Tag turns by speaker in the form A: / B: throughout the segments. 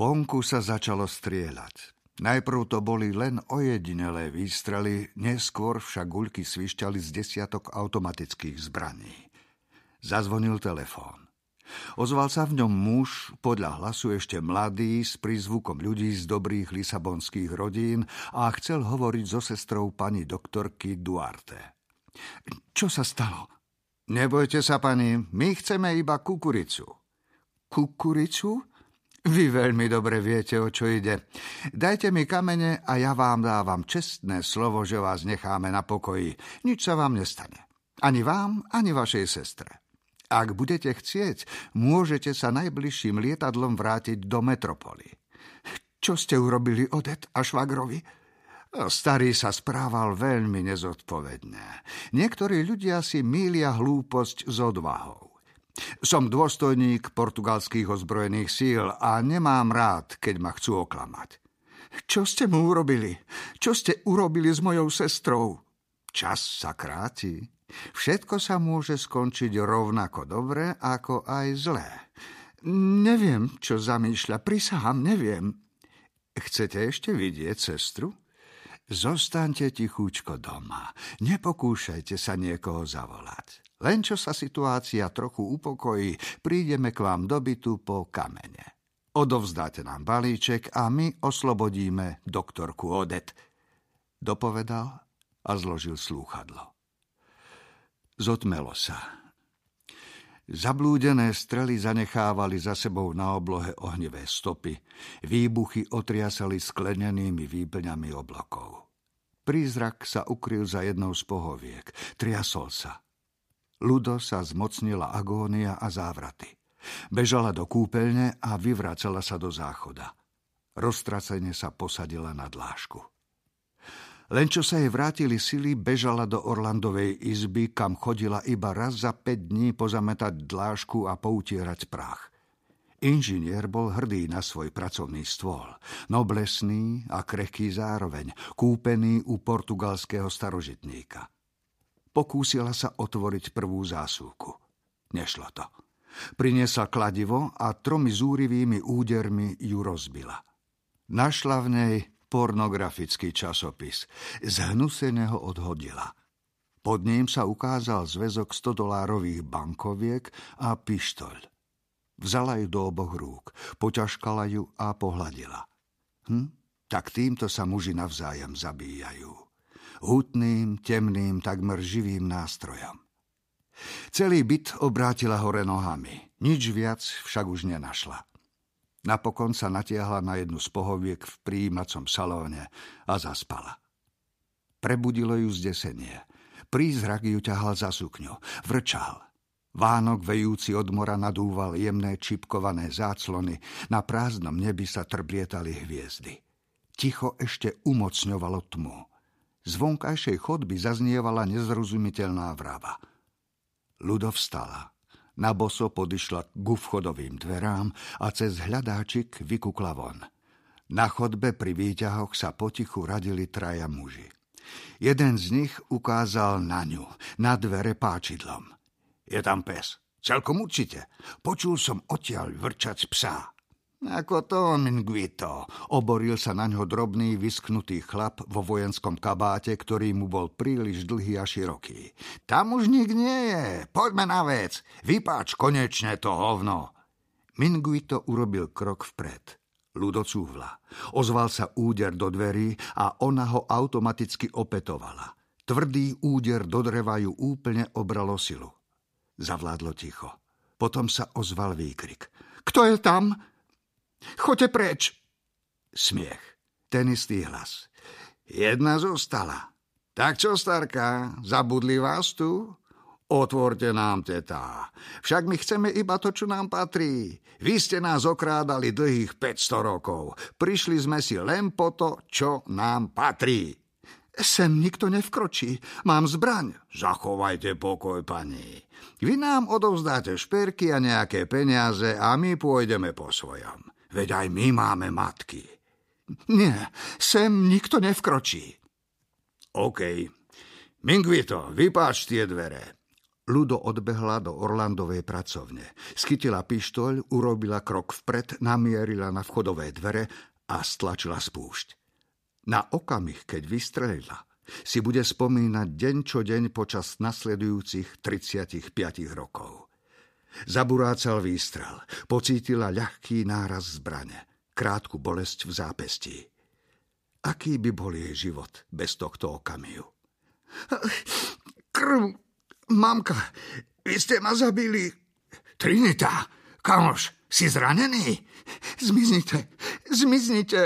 A: Vonku sa začalo strieľať. Najprv to boli len ojedinelé výstrely, neskôr však guľky svišťali z desiatok automatických zbraní. Zazvonil telefón. Ozval sa v ňom muž, podľa hlasu ešte mladý, s prízvukom ľudí z dobrých lisabonských rodín a chcel hovoriť so sestrou pani doktorky Duarte. Čo sa stalo? Nebojte sa, pani, my chceme iba kukuricu. Kukuricu? Vy veľmi dobre viete, o čo ide. Dajte mi kamene a ja vám dávam čestné slovo, že vás necháme na pokoji. Nič sa vám nestane. Ani vám, ani vašej sestre. Ak budete chcieť, môžete sa najbližším lietadlom vrátiť do metropoly. Čo ste urobili Odet a švagrovi? Starý sa správal veľmi nezodpovedne. Niektorí ľudia si mília hlúposť s odvahou. Som dôstojník portugalských ozbrojených síl a nemám rád, keď ma chcú oklamať. Čo ste mu urobili? Čo ste urobili s mojou sestrou? Čas sa kráti. Všetko sa môže skončiť rovnako dobre, ako aj zlé. Neviem, čo zamýšľa, prisahám, neviem. Chcete ešte vidieť sestru? Zostaňte tichúčko doma. Nepokúšajte sa niekoho zavolať. Len čo sa situácia trochu upokojí, prídeme k vám do bytu po kamene. Odovzdáte nám balíček a my oslobodíme doktorku Odet. Dopovedal a zložil slúchadlo. Zotmelo sa. Zablúdené strely zanechávali za sebou na oblohe ohnivé stopy. Výbuchy otriasali sklenenými výplňami oblokov. Prízrak sa ukryl za jednou z pohoviek. Triasol sa. Ludo sa zmocnila agónia a závraty. Bežala do kúpeľne a vyvracala sa do záchoda. Roztracene sa posadila na dlášku. Len čo sa jej vrátili sily, bežala do Orlandovej izby, kam chodila iba raz za 5 dní pozametať dlášku a poutierať prach. Inžinier bol hrdý na svoj pracovný stôl. Noblesný a krehký zároveň, kúpený u portugalského starožitníka. Pokúsila sa otvoriť prvú zásuvku. Nešlo to. Priniesla kladivo a tromi zúrivými údermi ju rozbila. Našla v nej pornografický časopis. Zhnusene ho odhodila. Pod ním sa ukázal zväzok 100-dolárových bankoviek a pištoľ. Vzala ju do oboch rúk, poťažkala ju a pohľadila. Hm? Tak týmto sa muži navzájom zabíjajú hutným, temným, takmer živým nástrojom. Celý byt obrátila hore nohami. Nič viac však už nenašla. Napokon sa natiahla na jednu z pohoviek v príjímacom salóne a zaspala. Prebudilo ju zdesenie. Prízrak ju ťahal za sukňu. Vrčal. Vánok vejúci od mora nadúval jemné čipkované záclony. Na prázdnom nebi sa trblietali hviezdy. Ticho ešte umocňovalo tmu. Z vonkajšej chodby zaznievala nezrozumiteľná vrava. Ludo vstala. Na boso podišla k vchodovým dverám a cez hľadáčik vykukla von. Na chodbe pri výťahoch sa potichu radili traja muži. Jeden z nich ukázal na ňu, na dvere páčidlom. Je tam pes. Celkom určite. Počul som odtiaľ vrčať psa. Ako to, Minguito, oboril sa na ňo drobný, vysknutý chlap vo vojenskom kabáte, ktorý mu bol príliš dlhý a široký. Tam už nik nie je, poďme na vec, vypáč konečne to hovno. Minguito urobil krok vpred. Ludo cúvla. Ozval sa úder do dverí a ona ho automaticky opetovala. Tvrdý úder do dreva ju úplne obralo silu. Zavládlo ticho. Potom sa ozval výkrik. Kto je tam? Choďte preč. Smiech. Ten istý hlas. Jedna zostala. Tak čo, starka, zabudli vás tu? Otvorte nám, tetá. Však my chceme iba to, čo nám patrí. Vy ste nás okrádali dlhých 500 rokov. Prišli sme si len po to, čo nám patrí. Sem nikto nevkročí. Mám zbraň. Zachovajte pokoj, pani. Vy nám odovzdáte šperky a nejaké peniaze a my pôjdeme po svojom. Veď aj my máme matky. Nie, sem nikto nevkročí. OK. Mingvito, vypáč tie dvere. Ludo odbehla do Orlandovej pracovne. Skytila pištoľ, urobila krok vpred, namierila na vchodové dvere a stlačila spúšť. Na okamih, keď vystrelila, si bude spomínať deň čo deň počas nasledujúcich 35 rokov. Zaburácal výstrel, pocítila ľahký náraz zbrane, krátku bolesť v zápestí. Aký by bol jej život bez tohto okamihu?
B: Krv, mamka, vy ste ma zabili. Trinita, kamoš, si zranený? Zmiznite, zmiznite.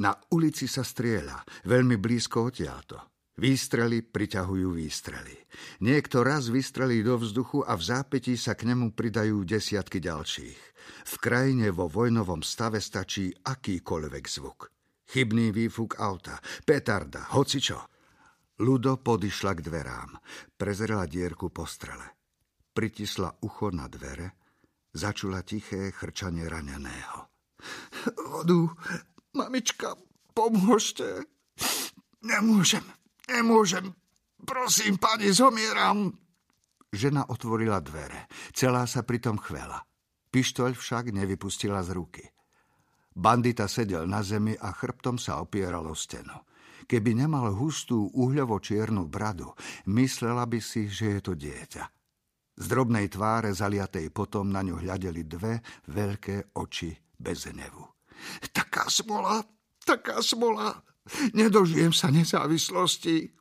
A: Na ulici sa strieľa, veľmi blízko odtiaľto. Výstrely priťahujú výstrely. Niekto raz vystrelí do vzduchu a v zápätí sa k nemu pridajú desiatky ďalších. V krajine vo vojnovom stave stačí akýkoľvek zvuk. Chybný výfuk auta, petarda, hocičo. Ludo podišla k dverám. Prezrela dierku po strele. Pritisla ucho na dvere. Začula tiché chrčanie raneného.
B: Vodu, Mamička, pomôžte. Nemôžem, nemôžem. Prosím, pani, zomieram.
A: Žena otvorila dvere. Celá sa pritom chvela. Pištoľ však nevypustila z ruky. Bandita sedel na zemi a chrbtom sa opieral o stenu. Keby nemal hustú uhľovo-čiernu bradu, myslela by si, že je to dieťa. Z drobnej tváre zaliatej potom na ňu hľadeli dve veľké oči bez hnevu.
B: Taká smola, taká smola. Nedožijem sa nezávislosti.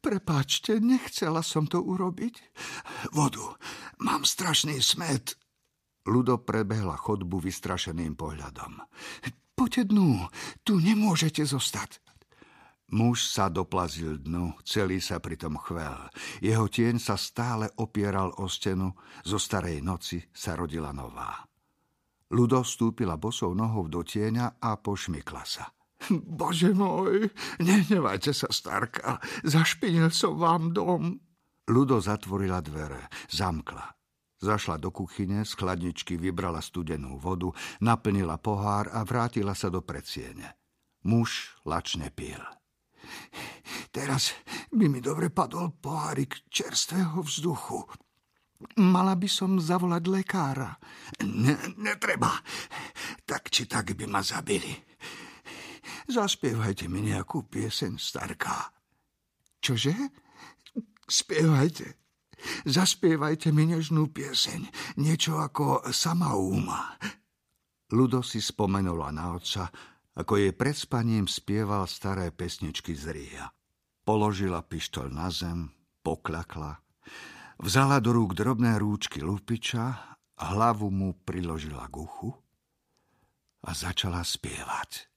B: Prepáčte, nechcela som to urobiť. Vodu, mám strašný smet.
A: Ludo prebehla chodbu vystrašeným pohľadom.
B: Poďte dnu, tu nemôžete zostať.
A: Muž sa doplazil dnu, celý sa pritom chvel. Jeho tieň sa stále opieral o stenu, zo starej noci sa rodila nová. Ludo stúpila bosou nohou do tieňa a pošmykla sa.
B: Bože môj, nehnevajte sa, starka, zašpinil som vám dom.
A: Ludo zatvorila dvere, zamkla. Zašla do kuchyne, z chladničky vybrala studenú vodu, naplnila pohár a vrátila sa do predsiene. Muž lačne pil.
B: Teraz by mi dobre padol pohárik čerstvého vzduchu, Mala by som zavolať lekára. Ne, netreba. Tak či tak by ma zabili. Zaspievajte mi nejakú pieseň, starka. Čože? Spievajte. Zaspievajte mi nežnú pieseň. Niečo ako sama úma.
A: Ludo si spomenula na otca, ako jej pred spaním spieval staré pesničky z Ria. Položila pištol na zem, pokľakla Vzala do rúk drobné rúčky lupiča, hlavu mu priložila k uchu a začala spievať.